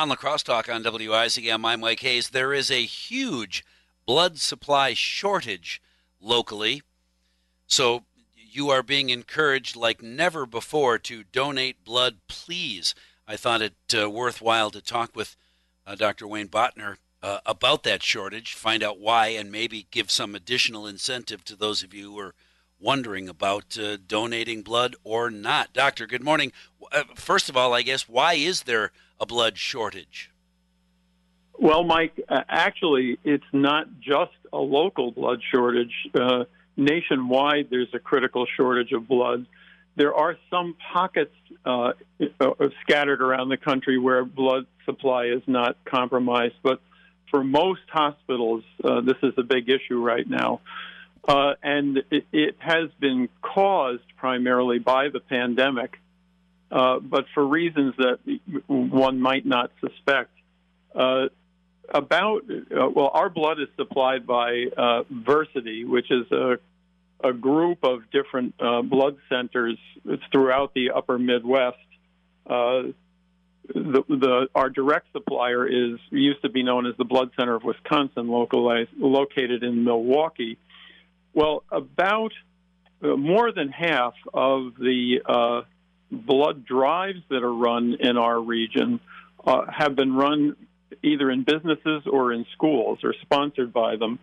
On Crosse Talk on WIZM, I'm Mike Hayes. There is a huge blood supply shortage locally. So you are being encouraged like never before to donate blood, please. I thought it uh, worthwhile to talk with uh, Dr. Wayne Bottner uh, about that shortage, find out why, and maybe give some additional incentive to those of you who are wondering about uh, donating blood or not. Doctor, good morning. Uh, first of all, I guess, why is there a blood shortage? Well, Mike, uh, actually, it's not just a local blood shortage. Uh, nationwide, there's a critical shortage of blood. There are some pockets uh, uh, scattered around the country where blood supply is not compromised, but for most hospitals, uh, this is a big issue right now. And it, it, has been caused primarily by the pandemic, uh, but for reasons that one might not suspect. Uh, about, uh, well, our blood is supplied by uh, Versiti, which is a, a group of different blood centers throughout the upper Midwest. The, the, our direct supplier is used to be known as the Blood Center of Wisconsin, localized, located in Milwaukee. Well, about uh, more than half of the uh, blood drives that are run in our region uh, have been run either in businesses or in schools or sponsored by them.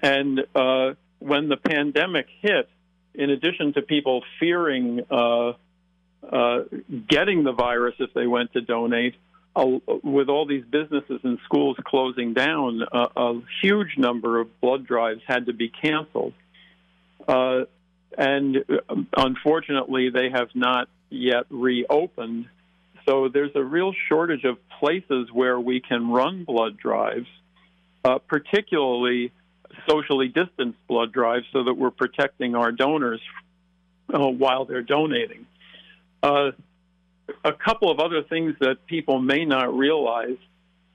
And uh, when the pandemic hit, in addition to people fearing uh, uh, getting the virus if they went to donate, with all these businesses and schools closing down, a huge number of blood drives had to be canceled. Uh, and uh, unfortunately, they have not yet reopened. So there's a real shortage of places where we can run blood drives, uh, particularly socially distanced blood drives, so that we're protecting our donors uh, while they're donating. Uh, a couple of other things that people may not realize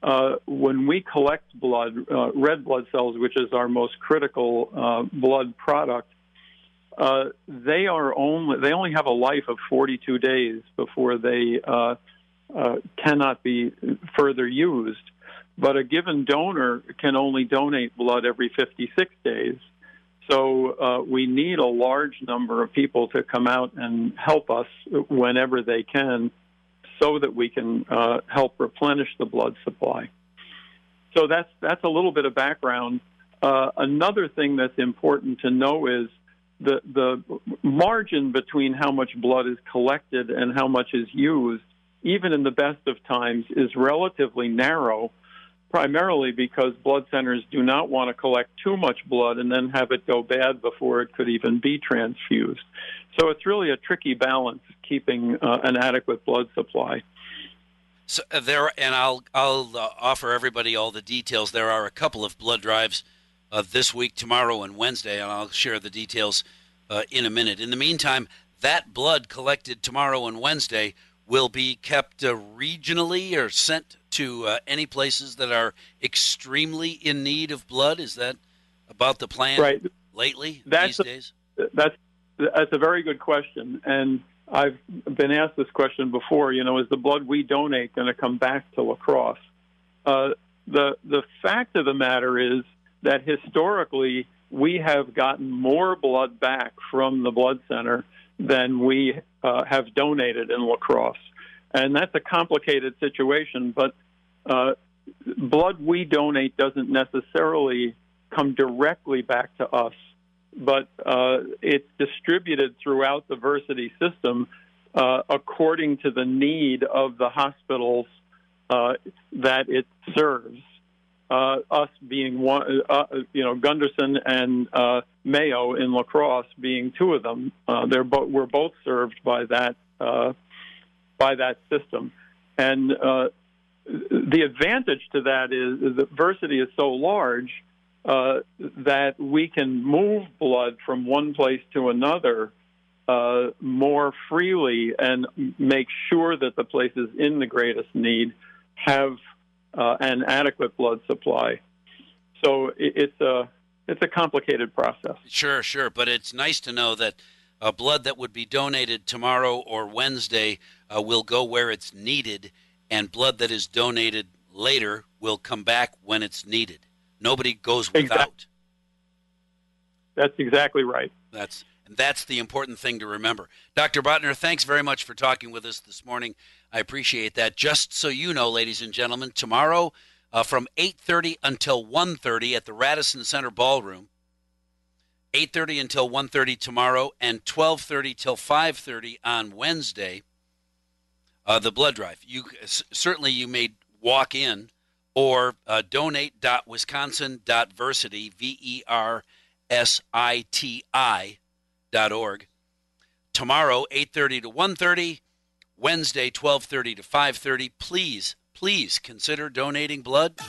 uh, when we collect blood, uh, red blood cells, which is our most critical uh, blood product, uh, they are only they only have a life of 42 days before they uh, uh, cannot be further used. But a given donor can only donate blood every 56 days. So uh, we need a large number of people to come out and help us whenever they can, so that we can uh, help replenish the blood supply. So that's that's a little bit of background. another thing that's important to know is the the margin between how much blood is collected and how much is used, even in the best of times, is relatively narrow. Primarily because blood centers do not want to collect too much blood and then have it go bad before it could even be transfused. So it's really a tricky balance keeping uh, an adequate blood supply. So uh, there, and I'll I'll uh, offer everybody all the details. There are a couple of blood drives uh, this week, tomorrow, and Wednesday, and I'll share the details uh, in a minute. In the meantime, that blood collected tomorrow and Wednesday will be kept uh, regionally or sent to uh, any places that are extremely in need of blood. Is that about the plan right. lately that's these a, days? That's that's a very good question, and I've been asked this question before. You know, is the blood we donate going to come back to La Crosse? Uh, the the fact of the matter is that historically we have gotten more blood back from the blood center than we uh, have donated in La Crosse. And that's a complicated situation, but uh, blood we donate doesn't necessarily come directly back to us, but uh, it's distributed throughout the Versiti system uh, according to the need of the hospitals uh, that it serves uh, us being one, uh, uh, you know, Gundersen and uh, Mayo in La Crosse being two of them. Uh, they're bo- we're both served by that uh, by that system, and the advantage to that is, that Versiti is so large that we can move blood from one place to another. More freely and make sure that the places in the greatest need have uh, an adequate blood supply. So it, it's a it's a complicated process. Sure, sure, but it's nice to know that uh, blood that would be donated tomorrow or Wednesday uh, will go where it's needed, and blood that is donated later will come back when it's needed. Nobody goes without. Exactly. That's exactly right. That's and that's the important thing to remember. Dr. Bottner, thanks very much for talking with us this morning. I appreciate that. Just so you know, ladies and gentlemen, tomorrow uh, from 8:30 until 1:30 at the Radisson Center Ballroom. 8:30 until 1:30 tomorrow, and 12:30 till 5:30 on Wednesday. Uh, the blood drive. You certainly you may walk in or uh, donate.wisconsin.versiti v org. Tomorrow 8:30 to 1:30, Wednesday 12:30 to 5:30. Please, please consider donating blood.